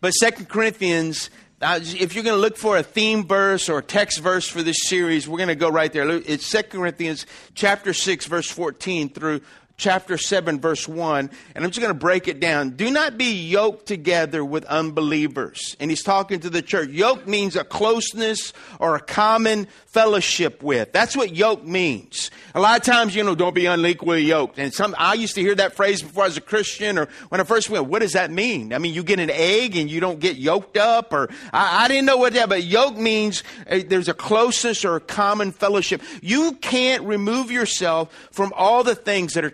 But Second Corinthians, if you're going to look for a theme verse or text verse for this series, we're going to go right there. It's Second Corinthians chapter 6, verse 14 through chapter 7, verse 1, and I'm just going to break it down. Do not be yoked together with unbelievers. And he's talking to the church. Yoke means a closeness or a common fellowship with. That's what yoke means. A lot of times, you know, don't be unequally yoked. And some, I used to hear that phrase before I was a Christian or when I first went, what does that mean? I mean, you get an egg and you don't get yoked up or I, I didn't know what that, but yoke means uh, there's a closeness or a common fellowship. You can't remove yourself from all the things that are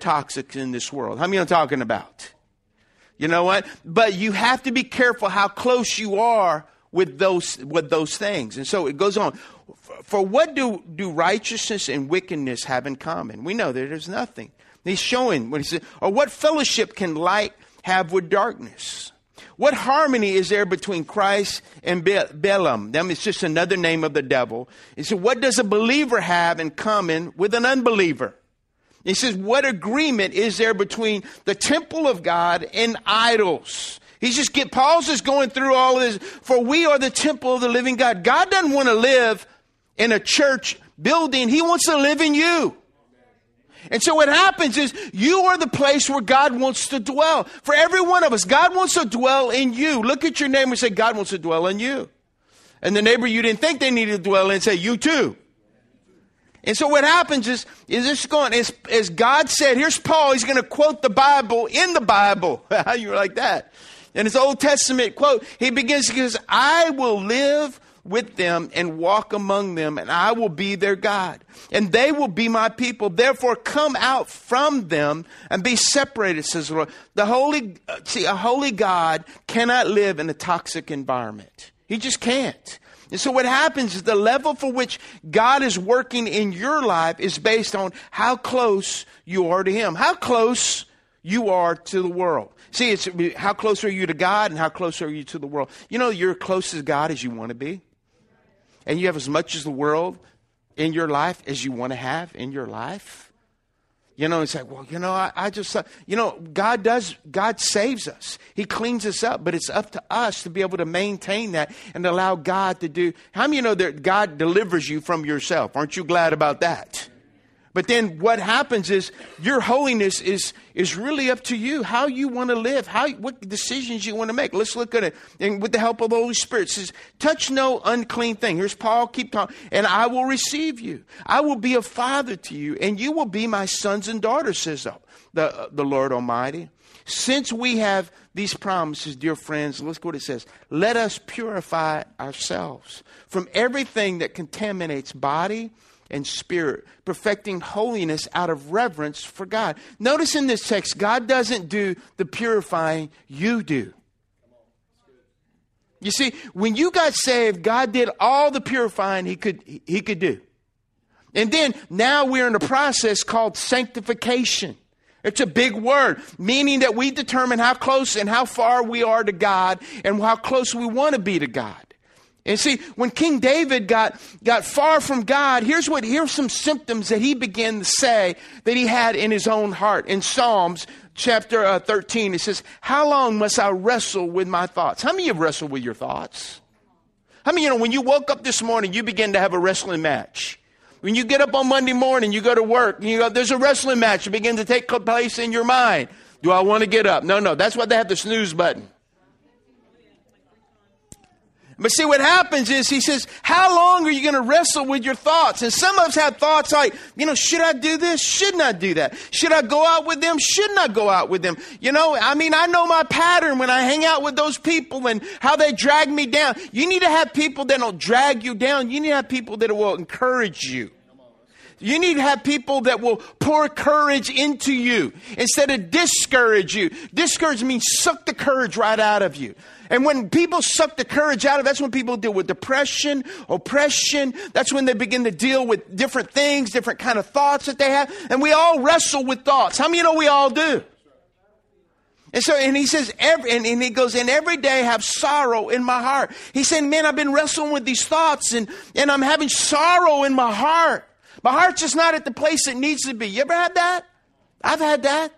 in this world. How many I'm talking about? You know what? But you have to be careful how close you are with those with those things. And so it goes on. For what do, do righteousness and wickedness have in common? We know that there's nothing. He's showing when he said, or what fellowship can light have with darkness? What harmony is there between Christ and Be- Balaam? Them is just another name of the devil. He said, what does a believer have in common with an unbeliever? He says, what agreement is there between the temple of God and idols? He's just get Paul's just going through all of this. For we are the temple of the living God. God doesn't want to live in a church building. He wants to live in you. And so what happens is you are the place where God wants to dwell. For every one of us, God wants to dwell in you. Look at your neighbor and say, God wants to dwell in you. And the neighbor you didn't think they needed to dwell in, say, you too. And so what happens is, is this going, as, as God said, here's Paul, he's going to quote the Bible in the Bible. How you like that? In his Old Testament quote, he begins, he goes, I will live with them and walk among them, and I will be their God, and they will be my people. Therefore, come out from them and be separated, says the Lord. The holy, see, a holy God cannot live in a toxic environment. He just can't. And so what happens is the level for which God is working in your life is based on how close you are to Him, how close you are to the world. See, it's how close are you to God and how close are you to the world. You know, you're close to God as you want to be and you have as much as the world in your life as you want to have in your life. You know, it's like, well, you know, I, I just, uh, you know, God does, God saves us. He cleans us up, but it's up to us to be able to maintain that and allow God to do. How many you know that God delivers you from yourself? Aren't you glad about that? But then what happens is your holiness is, is really up to you, how you want to live, how, what decisions you want to make. Let's look at it. And with the help of the Holy Spirit, it says, touch no unclean thing. Here's Paul, keep talking. And I will receive you. I will be a father to you, and you will be my sons and daughters, says the, the Lord Almighty. Since we have these promises, dear friends, go what it says. Let us purify ourselves from everything that contaminates body and spirit, perfecting holiness out of reverence for God. Notice in this text, God doesn't do the purifying, you do. You see, when you got saved, God did all the purifying he could, he could do. And then now we're in a process called sanctification. It's a big word, meaning that we determine how close and how far we are to God and how close we want to be to God. And see, when King David got, got far from God, here's what, here's some symptoms that he began to say that he had in his own heart. In Psalms chapter uh, 13, it says, How long must I wrestle with my thoughts? How many of you wrestle with your thoughts? How many, you know, when you woke up this morning, you begin to have a wrestling match? When you get up on Monday morning, you go to work, and you go, there's a wrestling match that begins to take place in your mind. Do I want to get up? No, no, that's why they have the snooze button. But see, what happens is he says, How long are you going to wrestle with your thoughts? And some of us have thoughts like, you know, should I do this? Shouldn't I do that? Should I go out with them? Shouldn't I go out with them? You know, I mean, I know my pattern when I hang out with those people and how they drag me down. You need to have people that will drag you down. You need to have people that will encourage you. You need to have people that will pour courage into you instead of discourage you. Discourage means suck the courage right out of you. And when people suck the courage out of, that's when people deal with depression, oppression. That's when they begin to deal with different things, different kind of thoughts that they have. And we all wrestle with thoughts. How many you know we all do? And so, and he says, every, and, and he goes, and every day I have sorrow in my heart. He's saying, man, I've been wrestling with these thoughts and, and I'm having sorrow in my heart. My heart's just not at the place it needs to be. You ever had that? I've had that.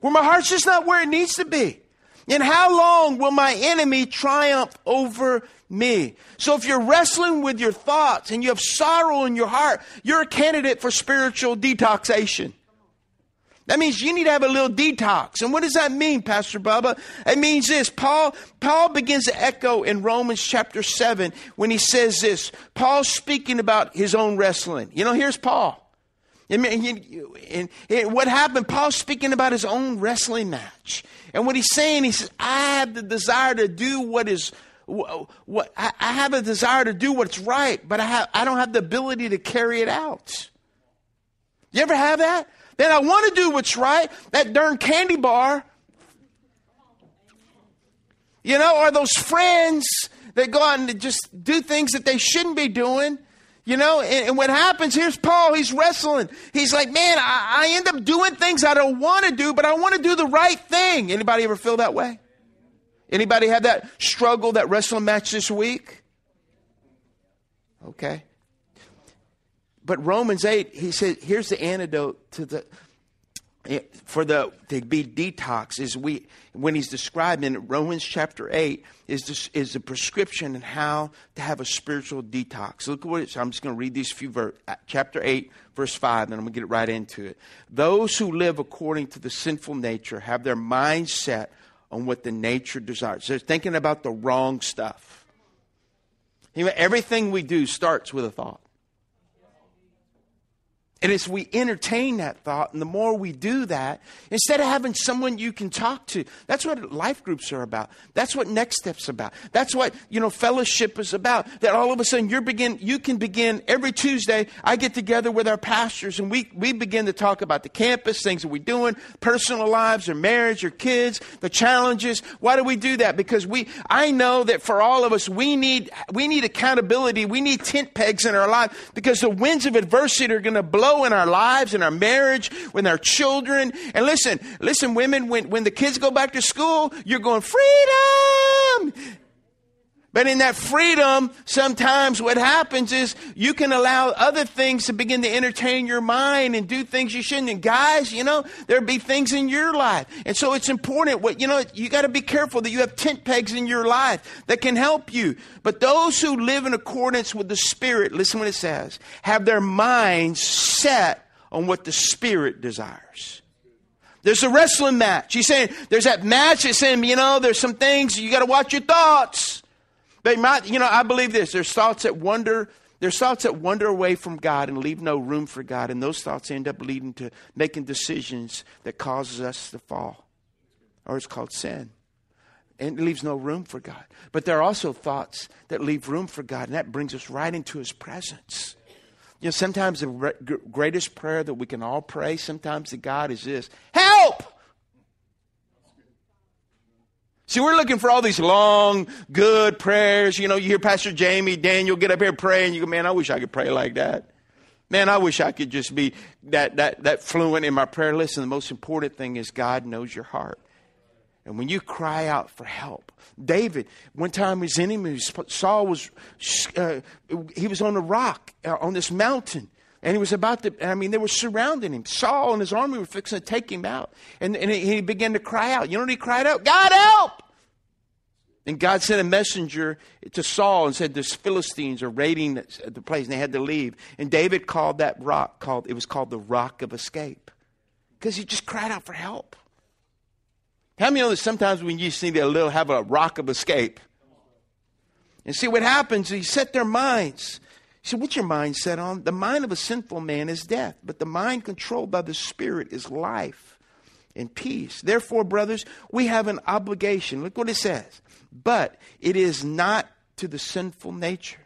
Where my heart's just not where it needs to be. And how long will my enemy triumph over me? So if you're wrestling with your thoughts and you have sorrow in your heart, you're a candidate for spiritual detoxation. That means you need to have a little detox. And what does that mean, Pastor Bubba? It means this. Paul, Paul begins to echo in Romans chapter 7 when he says this. Paul's speaking about his own wrestling. You know, here's Paul. And, and, what happened? Paul's speaking about his own wrestling match. And what he's saying, he says, I have the desire to do what is what I, I have a desire to do what's right, but I have I don't have the ability to carry it out. You ever have that? Then I want to do what's right. That darn candy bar. You know, or those friends that go out and just do things that they shouldn't be doing. You know, and, and, what happens, here's Paul, he's wrestling. He's like, man, I, I end up doing things I don't want to do, but I want to do the right thing. Anybody ever feel that way? Anybody have that struggle, that wrestling match this week? Okay. But Romans 8, he said, here's the antidote to the for the to be detox is we when he's described in Romans chapter 8 is this is a prescription and how to have a spiritual detox. Look at what it's I'm just going to read these few verse uh, chapter 8 verse 5 and I'm going to get right into it. Those who live according to the sinful nature have their mind set on what the nature desires. They're thinking about the wrong stuff. Everything we do starts with a thought. And as we entertain that thought, and the more we do that, instead of having someone you can talk to, that's what life groups are about. That's what next steps about. That's what, you know, fellowship is about. That all of a sudden you begin, you can begin every Tuesday, I get together with our pastors and we, we begin to talk about the campus, things that we're doing, personal lives, or marriage, or kids, the challenges. Why do we do that? Because we, I know that for all of us, we need, we need accountability. We need tent pegs in our life because the winds of adversity are going to blow in our lives, in our marriage, with our children. And listen, listen, women, when, when the kids go back to school, you're going, freedom! But in that freedom, sometimes what happens is you can allow other things to begin to entertain your mind and do things you shouldn't. And guys, you know, there'll be things in your life. And so it's important what, you know, you got to be careful that you have tent pegs in your life that can help you. But those who live in accordance with the Spirit, listen what it says, have their minds set on what the Spirit desires. There's a wrestling match. He's saying there's that match that's saying, you know, there's some things you got to watch your thoughts. They might, you know, I believe this. There's thoughts that wander, there's thoughts that wander away from God and leave no room for God, and those thoughts end up leading to making decisions that causes us to fall. Or it's called sin. And it leaves no room for God. But there are also thoughts that leave room for God, and that brings us right into His presence. You know, sometimes the greatest prayer that we can all pray, sometimes to God, is this Help! See, we're looking for all these long, good prayers. You know, you hear Pastor Jamie, Daniel get up here praying. You go, man, I wish I could pray like that. Man, I wish I could just be that, that, that fluent in my prayer. Listen, the most important thing is God knows your heart. And when you cry out for help, David, one time his enemy, Saul was, uh, he was on a rock, uh, on this mountain. And he was about to, I mean, they were surrounding him. Saul and his army were fixing to take him out. And, and he began to cry out. You know what he cried out? God help! And God sent a messenger to Saul and said, "The Philistines are raiding the place, and they had to leave." And David called that rock called it was called the Rock of Escape because he just cried out for help. How many know that sometimes when you see that little have a rock of escape? And see what happens? He set their minds. He said, What's your mind set on? The mind of a sinful man is death, but the mind controlled by the Spirit is life and peace. Therefore, brothers, we have an obligation. Look what it says but it is not to the sinful nature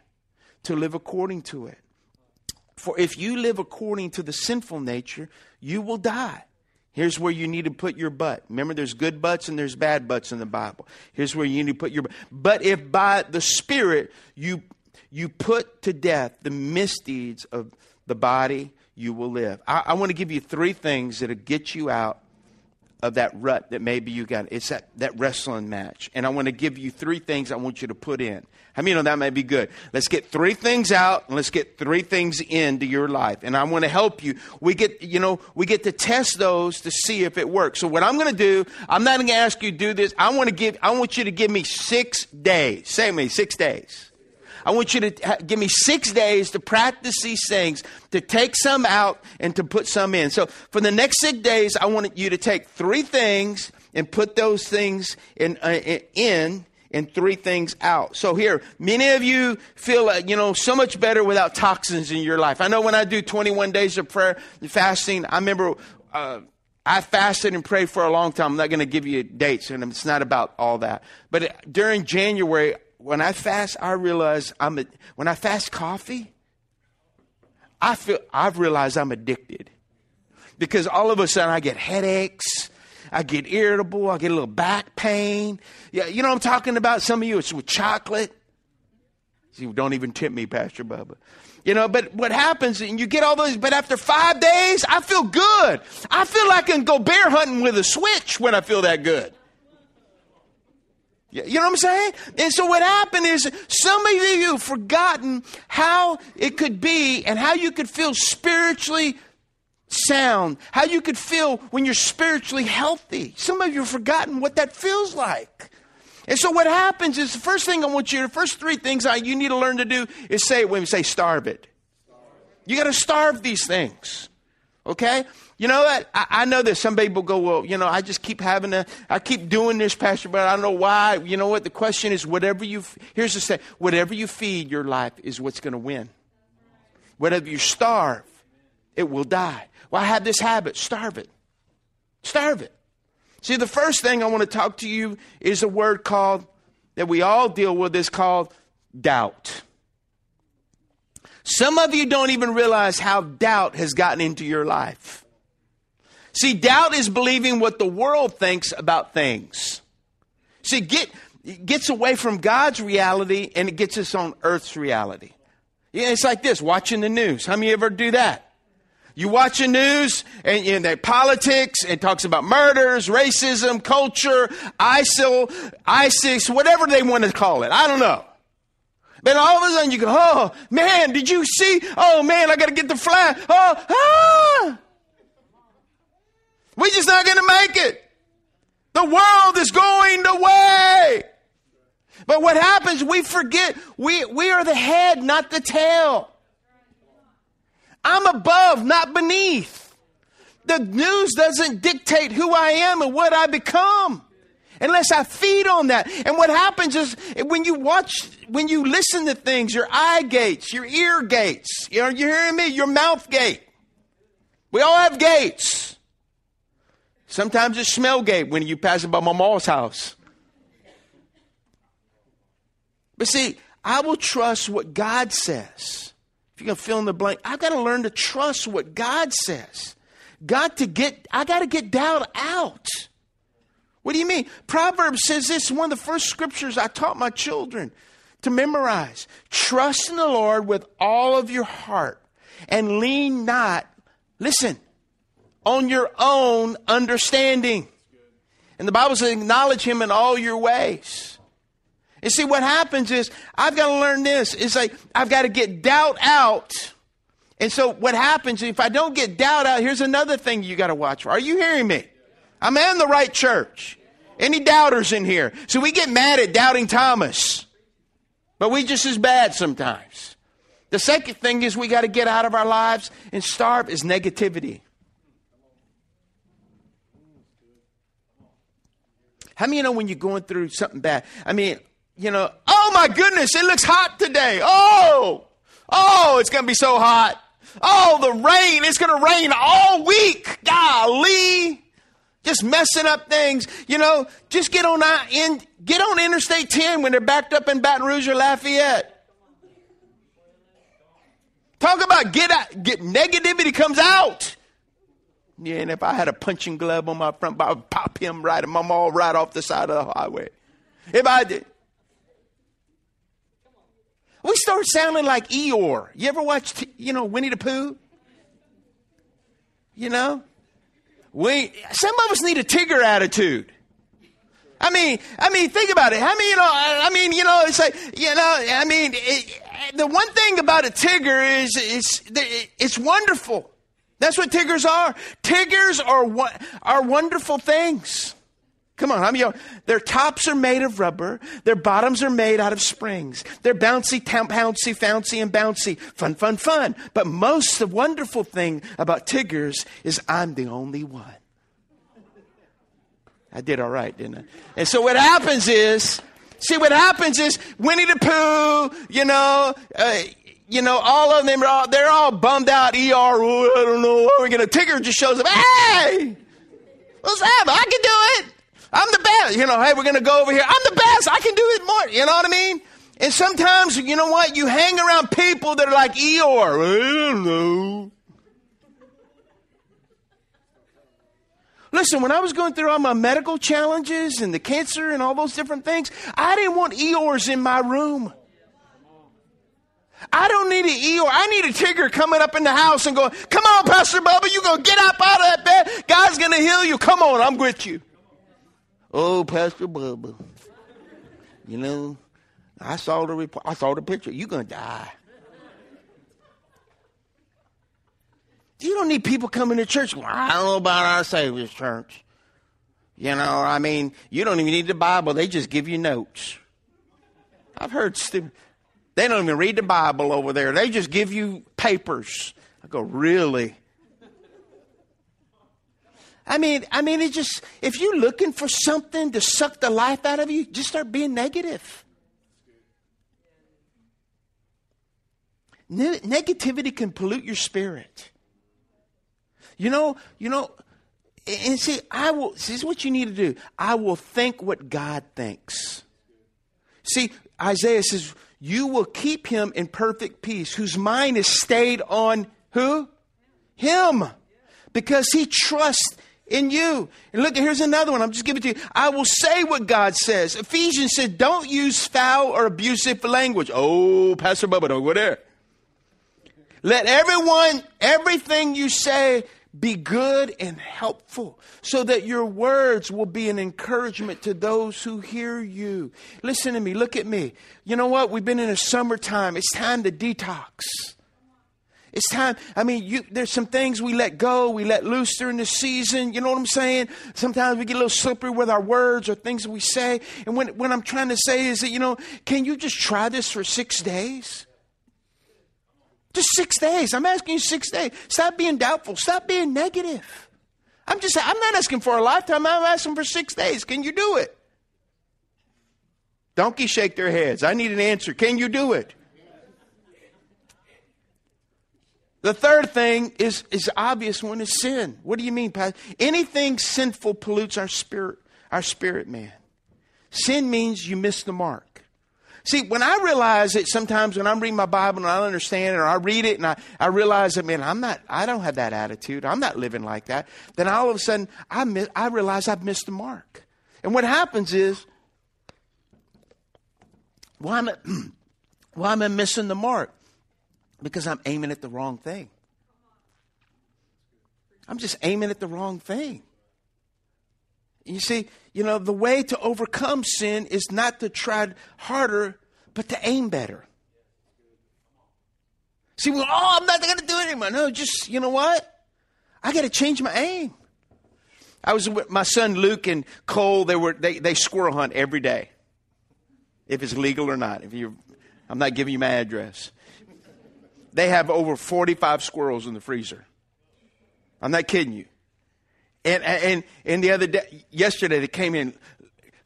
to live according to it. For if you live according to the sinful nature, you will die. Here's where you need to put your butt. Remember, there's good butts and there's bad butts in the Bible. Here's where you need to put your butt. But if by the Spirit you, you put to death the misdeeds of the body, you will live. I, I want to give you three things that'll get you out of that rut that maybe you got. It's that, that wrestling match. And I want to give you three things I want you to put in. How many know that may be good? Let's get three things out and let's get three things into your life. And I want to help you. We get, you know, we get to test those to see if it works. So what I'm going to do, I'm not going to ask you to do this. I want to give, I want you to give me six days. Say me, six days. I want you to give me six days to practice these things, to take some out and to put some in. So for the next six days, I want you to take three things and put those things in, uh, in and three things out. So here, many of you feel, uh, you know, so much better without toxins in your life. I know when I do 21 days of prayer fasting, I remember, uh, I fasted and prayed for a long time. I'm not going to give you dates, and it's not about all that. But during January, when I fast, I realize I'm a, when I fast coffee, I feel I've realized I'm addicted because all of a sudden I get headaches, I get irritable, I get a little back pain. Yeah, you know I'm talking about. Some of you it's with chocolate. See, don't even tempt me, Pastor Bubba. You know, but what happens, and you get all those, but after five days, I feel good. I feel like I can go bear hunting with a switch when I feel that good. You know what I'm saying? And so what happened is some of you have forgotten how it could be and how you could feel spiritually sound, how you could feel when you're spiritually healthy. Some of you have forgotten what that feels like. And so what happens is the first thing I want you, the first three things I, you need to learn to do is say it when we say starve it. You got to starve these things. Okay? You know what? I, I, know that some people go, well, you know, I just keep having to, I keep doing this, Pastor, but I don't know why. You know what? The question is, whatever you, here's the say, whatever you feed your life is what's going to win. Whatever you starve, it will die. Well, I have this habit. Starve it. Starve it. See, the first thing I want to talk to you is a word called, that we all deal with, is called doubt. Some of you don't even realize how doubt has gotten into your life. See, doubt is believing what the world thinks about things. See, get gets away from God's reality and it gets us on earth's reality. Yeah, it's like this, watching the news. How many ever do that? You watch the news and, and the politics and talks about murders, racism, culture, ISIL, ISIS, whatever they want to call it. I don't know. But all of a sudden you go, oh man, did you see? Oh man, I got to get the flag. Oh, ah! We're just not going to make it. The world is going the way. But what happens, we forget we, we are the head, not the tail. I'm above, not beneath. The news doesn't dictate who I am and what I become unless I feed on that. And what happens is when you watch, when you listen to things, your eye gates, your ear gates, you know, you're hearing me? Your mouth gate. We all have gates. Sometimes it's smell gate when you pass by my mom's house. But see, I will trust what God says. If you're going to fill in the blank, I've got to learn to trust what God says. Got to get, I got to get doubt out. What do you mean? Proverbs says this, one of the first scriptures I taught my children to memorize. Trust in the Lord with all of your heart and lean not, listen, on your own understanding. And the Bible says, acknowledge him in all your ways. And see, what happens is, I've got to learn this. It's like, I've got to get doubt out. And so what happens, if I don't get doubt out, here's another thing you got to watch for. Are you hearing me? I'm in the right church. Any doubters in here? So we get mad at doubting Thomas. But we just as bad sometimes. The second thing is we got to get out of our lives and starve is negativity. How many you know when you're going through something bad? I mean, you know, oh my goodness, it looks hot today. Oh, oh, it's going to be so hot. Oh, the rain, it's going to rain all week. Golly. Just messing up things. You know, just get on, in, get on Interstate 10 when they're backed up in Baton Rouge or Lafayette. Talk about get out, get negativity comes out. Yeah, and if I had a punching glove on my front, I would pop him right, I'm all right off the side of the highway. If I did. We start sounding like Eeyore. You ever watch, you know, Winnie the Pooh? You know? We, some of us need a Tigger attitude. I mean, I mean, think about it. I mean, you know, I, mean, you know, it's like, you know, I mean, it, the one thing about a Tigger is it's, it's wonderful. That's what Tiggers are. Tiggers are, are wonderful things. Come on, I mean, their tops are made of rubber. Their bottoms are made out of springs. They're bouncy, pouncy, founcy, and bouncy. Fun, fun, fun. But most the wonderful thing about Tiggers is I'm the only one. I did all right, didn't I? And so what happens is, see, what happens is Winnie the Pooh, you know, uh, you know, all of them, are all, they're all bummed out. ER, I don't know what we're going to. Tigger just shows up. Hey, what's that? I can do it. I'm the best. You know, hey, we're going to go over here. I'm the best. I can do it more. You know what I mean? And sometimes, you know what? You hang around people that are like Eeyore. I don't know. Listen, when I was going through all my medical challenges and the cancer and all those different things, I didn't want Eeyores in my room. I don't need an Eeyore. I need a Tigger coming up in the house and going, Come on, Pastor Bubba, you're going to get up out of that bed. God's going to heal you. Come on, I'm with you. Oh, Pastor Bubba. You know, I saw the report. I saw the picture. You're to die. You don't need people coming to church. Well, I don't know about our Savior's church. You know, I mean, you don't even need the Bible. They just give you notes. I've heard stu- they don't even read the Bible over there. They just give you papers. I go, really? I mean, I mean, it just, if you're looking for something to suck the life out of you, just start being negative. Ne- negativity can pollute your spirit. You know, you know, and see, I will, this is what you need to do. I will think what God thinks. See, Isaiah says, you will keep him in perfect peace, whose mind is stayed on who? Him. Because he trusts in you. And look, here's another one. I'm just giving it to you. I will say what God says. Ephesians said, don't use foul or abusive language. Oh, Pastor Bubba, don't go there. Let everyone, everything you say, be good and helpful so that your words will be an encouragement to those who hear you. Listen to me. Look at me. You know what? We've been in a summertime. It's time to detox. It's time. I mean, you, there's some things we let go, we let loose during the season. You know what I'm saying? Sometimes we get a little slippery with our words or things we say. And when, what I'm trying to say is that, you know, can you just try this for six days? Just six days. I'm asking you six days. Stop being doubtful. Stop being negative. I'm just, I'm not asking for a lifetime. I'm asking for six days. Can you do it? Donkeys shake their heads. I need an answer. Can you do it? The third thing is, is obvious one is sin. What do you mean, Pastor? Anything sinful pollutes our spirit, our spirit man. Sin means you miss the mark. See, when I realize it, sometimes when I'm reading my Bible and I understand it, or I read it and I, I realize that, man, I'm not, I don't have that attitude. I'm not living like that. Then all of a sudden, I, miss, I realize I've missed the mark. And what happens is, why am I, why am I missing the mark? Because I'm aiming at the wrong thing. I'm just aiming at the wrong thing. You see, you know, the way to overcome sin is not to try harder, but to aim better. See, well, oh, I'm not going to do it anymore. No, just, you know what? I got to change my aim. I was with my son Luke and Cole. They were they, they squirrel hunt every day, if it's legal or not. If you, I'm not giving you my address. They have over 45 squirrels in the freezer. I'm not kidding you. And, and, and the other day, yesterday, they came in,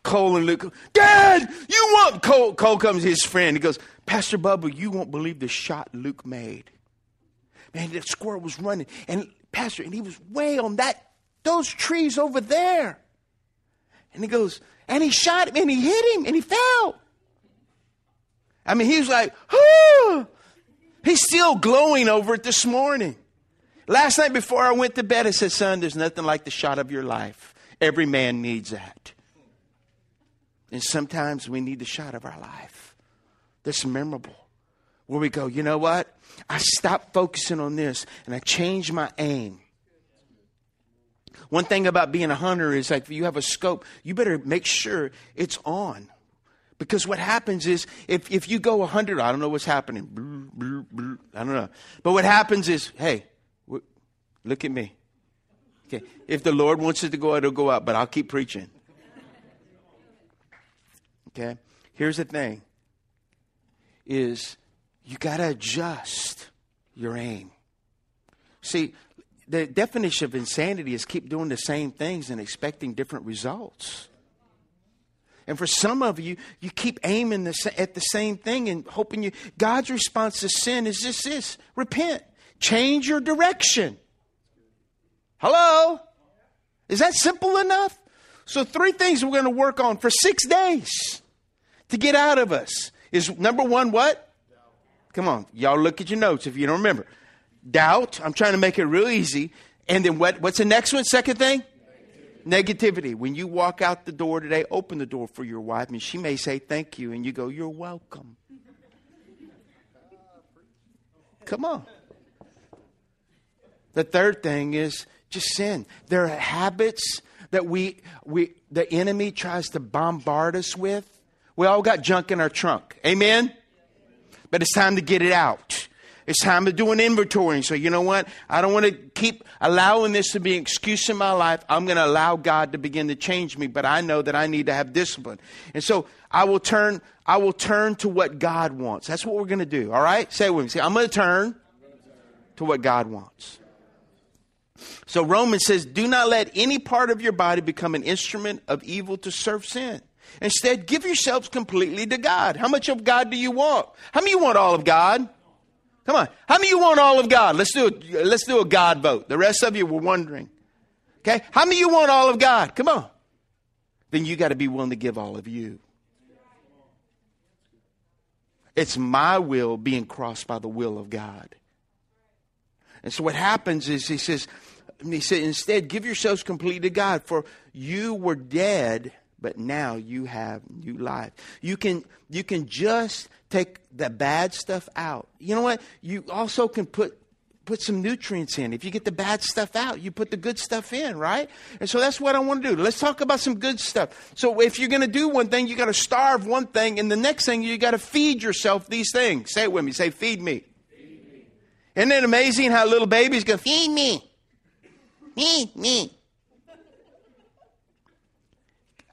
Cole and Luke, Dad, you want, Cole, Cole comes, his friend, he goes, Pastor Bubba, you won't believe the shot Luke made. Man, the squirrel was running, and Pastor, and he was way on that, those trees over there. And he goes, and he shot him, and he hit him, and he fell. I mean, he was like, oh, he's still glowing over it this morning. Last night before I went to bed, I said, Son, there's nothing like the shot of your life. Every man needs that. And sometimes we need the shot of our life that's memorable. Where we go, you know what? I stopped focusing on this and I changed my aim. One thing about being a hunter is like if you have a scope, you better make sure it's on. Because what happens is if, if you go 100, I don't know what's happening. I don't know. But what happens is, hey, look at me. Okay. If the Lord wants it to go out, it'll go out, but I'll keep preaching. Okay. Here's the thing is you got to adjust your aim. See, the definition of insanity is keep doing the same things and expecting different results. And for some of you, you keep aiming the, at the same thing and hoping you. God's response to sin is just this repent, change your direction. Hello? Is that simple enough? So, three things we're going to work on for six days to get out of us is number one, what? Come on, y'all look at your notes if you don't remember. Doubt. I'm trying to make it real easy. And then what, what's the next one? Second thing? Negativity. When you walk out the door today, open the door for your wife, and she may say thank you, and you go, You're welcome. Come on. The third thing is just sin. There are habits that we, we the enemy tries to bombard us with. We all got junk in our trunk. Amen? But it's time to get it out. It's time to do an inventory and say, you know what? I don't want to keep allowing this to be an excuse in my life. I'm going to allow God to begin to change me, but I know that I need to have discipline. And so I will turn, I will turn to what God wants. That's what we're going to do. All right? Say it with me. Say, I'm going to turn to what God wants. So Romans says, do not let any part of your body become an instrument of evil to serve sin. Instead, give yourselves completely to God. How much of God do you want? How many you want all of God? Come on. How many you want all of God? Let's do a, let's do a God vote. The rest of you were wondering. Okay? How many you want all of God? Come on. Then you got to be willing to give all of you. It's my will being crossed by the will of God. And so what happens is he says, he said, instead, give yourselves completely to God, for you were dead but now you have new life. You can you can just take the bad stuff out. You know what? You also can put put some nutrients in. If you get the bad stuff out, you put the good stuff in, right? And so that's what I want to do. Let's talk about some good stuff. So if you're going to do one thing, you got to starve one thing, and the next thing you got to feed yourself these things. Say it with me. Say, feed me. Feed me. Isn't it amazing how little babies go, feed me, feed me?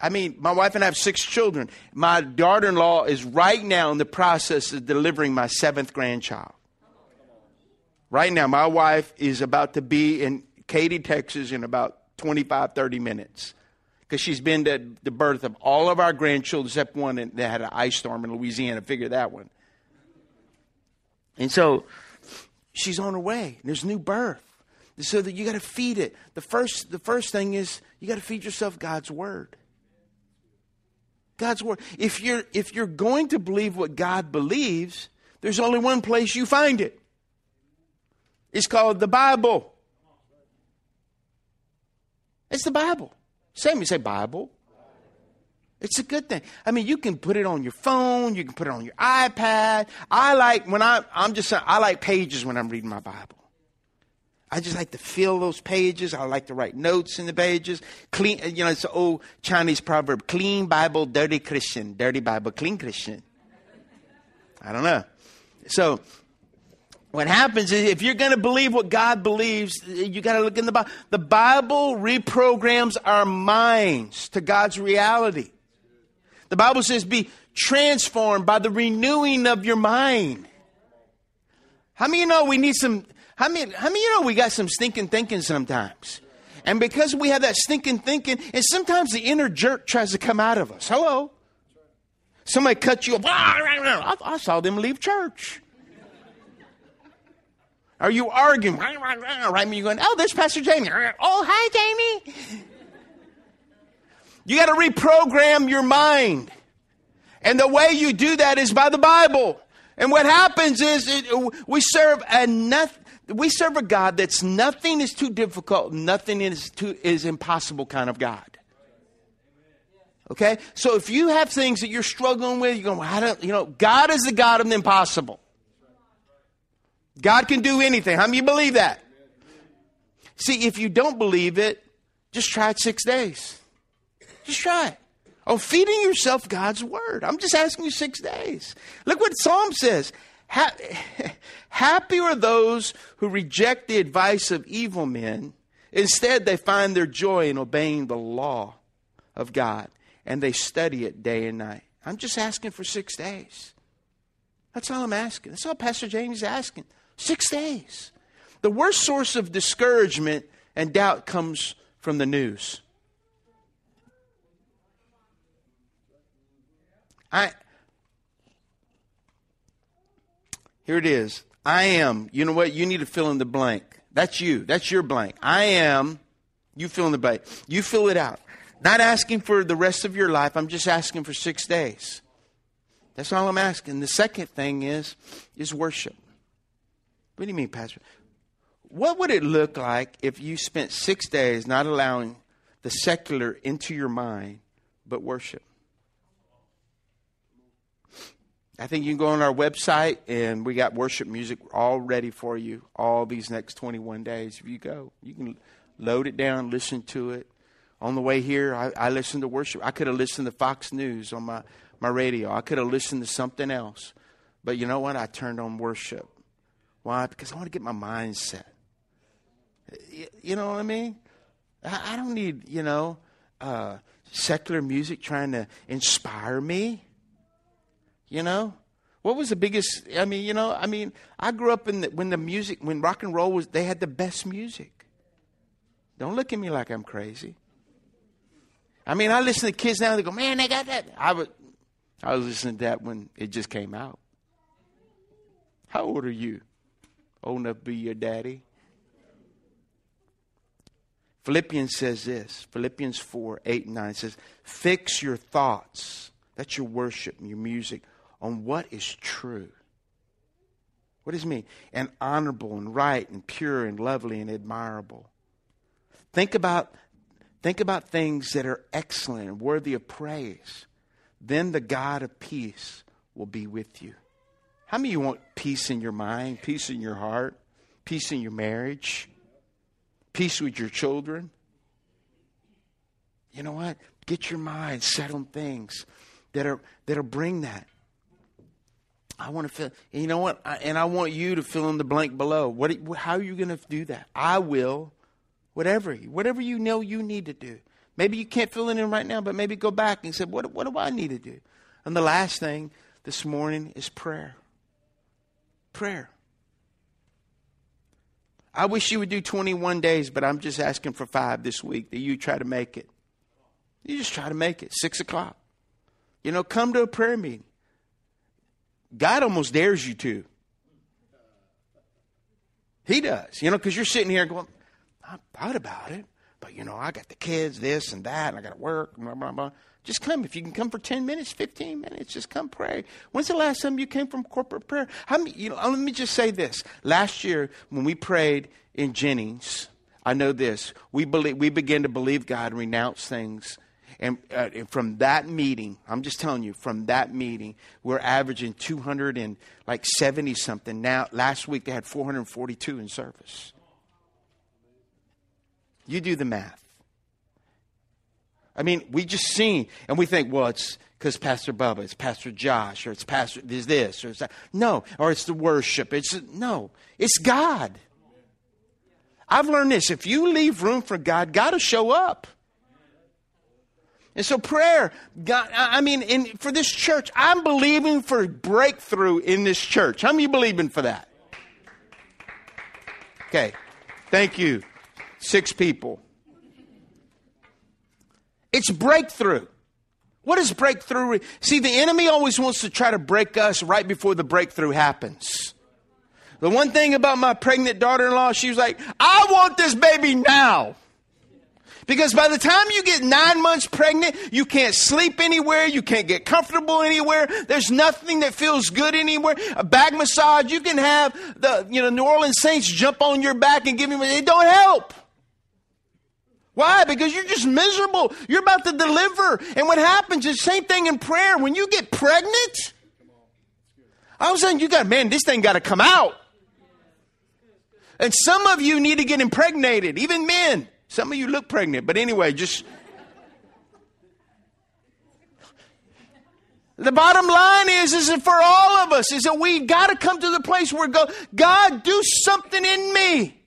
I mean, my wife and I have six children. My daughter in law is right now in the process of delivering my seventh grandchild. Right now, my wife is about to be in Katy, Texas in about 25, 30 minutes. Because she's been to the birth of all of our grandchildren except one that had an ice storm in Louisiana. Figure that one. And so she's on her way. There's new birth. So that you got to feed it. The first, the first thing is you got to feed yourself God's word. God's word. If you're, if you're going to believe what God believes, there's only one place you find it. It's called the Bible. It's the Bible. Same, you say Bible. It's a good thing. I mean, you can put it on your phone, you can put it on your iPad. I like when I I'm just I like pages when I'm reading my Bible. I just like to fill those pages. I like to write notes in the pages. Clean, you know, it's an old Chinese proverb: "Clean Bible, dirty Christian. Dirty Bible, clean Christian." I don't know. So, what happens is if you're going to believe what God believes, you got to look in the Bible. The Bible reprograms our minds to God's reality. The Bible says, "Be transformed by the renewing of your mind." How many of you know we need some how many, how many you know we got some stinking thinking sometimes? And because we have that stinking thinking, and sometimes the inner jerk tries to come out of us. Hello? Somebody cut you off. I, saw them leave church. Are you arguing? Right? You're going, oh, there's Pastor Jamie. Oh, hi, Jamie. You got to reprogram your mind. And the way you do that is by the Bible. And what happens is it, we serve a nothing we serve a God that's nothing is too difficult, nothing is too is impossible kind of God. Okay? So if you have things that you're struggling with, you're going, well, I don't, you know, God is the God of the impossible. God can do anything. How many you believe that? See, if you don't believe it, Just try it six days. Just try it. Oh, feeding yourself God's word. I'm just asking you six days. Look what Psalm says. Happy are those who reject the advice of evil men. Instead, they find their joy in obeying the law of God and they study it day and night. I'm just asking for six days. That's all I'm asking. That's all Pastor James is asking. Six days. The worst source of discouragement and doubt comes from the news. I Here it is. I am. You know what? You need to fill in the blank. That's you. That's your blank. I am. You fill in the blank. You fill it out. Not asking for the rest of your life. I'm just asking for six days. That's all I'm asking. The second thing is is worship. What do you mean, Pastor? What would it look like if you spent six days not allowing the secular into your mind, but worship? I think you can go on our website and we got worship music all ready for you all these next 21 days. If you go, you can load it down, listen to it. On the way here, I, I listened to worship. I could have listened to Fox News on my, my radio. I could have listened to something else. But you know what? I turned on worship. Why? Because I want to get my mind set. You know what I mean? I, I don't need, you know, uh, secular music trying to inspire me. You know, what was the biggest? I mean, you know, I mean, I grew up in the, when the music, when rock and roll was, they had the best music. Don't look at me like I'm crazy. I mean, I listen to kids now. They go, "Man, they got that." I was, I was listening to that when it just came out. How old are you? Old enough to be your daddy? Philippians says this Philippians 4 8 and 9 says, Fix your thoughts. That's your worship and your music on what is true. What does it mean? And honorable and right and pure and lovely and admirable. Think about, think about things that are excellent and worthy of praise. Then the God of peace will be with you. How many of you want peace in your mind, peace in your heart, peace in your marriage, peace with your children? You know what? Get your mind set on things that are that'll bring that. I want to fill. You know what? I, and I want you to fill in the blank below. What? How are you going to do that? I will. Whatever, whatever you know you need to do. Maybe you can't fill it in right now, but maybe go back and say, what, what do I need to do? And the last thing this morning is prayer. Prayer. I wish you would do 21 days, but I'm just asking for five this week that you try to make it. You just try to make it. Six o'clock. You know, come to a prayer meeting. God almost dares you to. He does, you know, because you're sitting here going, I thought about it, but you know, I got the kids, this and that, and I got to work, blah, blah, blah. Just come. If you can come for 10 minutes, 15 minutes, just come pray. When's the last time you came from corporate prayer? How many, you know, uh, let me just say this. Last year, when we prayed in Jennings, I know this. We, believe, we began to believe God and renounce things and, uh, from that meeting, I'm just telling you, from that meeting, we're averaging 200 and like 70 something. Now, last week they had 442 in service. You do the math. I mean, we just seen, and we think, well, it's because Pastor Bubba, it's Pastor Josh, or it's Pastor is this, or it's that. No, or it's the worship. It's no, it's God. I've learned this: if you leave room for God, God will show up. And so prayer, God, I mean, in, for this church, I'm believing for breakthrough in this church. How many believing for that? Okay. Thank you. Six people. It's breakthrough. What is breakthrough? See, the enemy always wants to try to break us right before the breakthrough happens. The one thing about my pregnant daughter in law, she was like, I want this baby now. Because by the time you get nine months pregnant, you can't sleep anywhere. You can't get comfortable anywhere. There's nothing that feels good anywhere. A back massage, you can have the, you know, New Orleans Saints jump on your back and give you, it don't help. Why? Because you're just miserable. You're about to deliver. And what happens is same thing in prayer. When you get pregnant, all of a sudden you got, man, this thing got to come out. And some of you need to get impregnated, even men. Some of you look pregnant, but anyway, just. The bottom line is, is that for all of us, is that we got to come to the place where go, God, do something in me.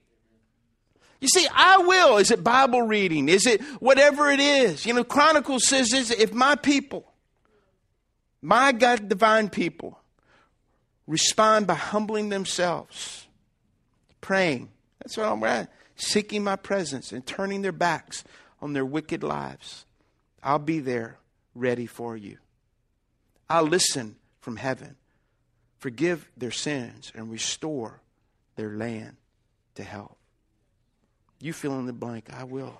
You see, I will. Is it Bible reading? Is it whatever it is? You know, Chronicles says this, if my people, my God divine people, respond by humbling themselves, praying. That's what I'm at. Seeking my presence and turning their backs on their wicked lives. I'll be there ready for you. I'll listen from heaven, forgive their sins, and restore their land to health. You fill in the blank, I will.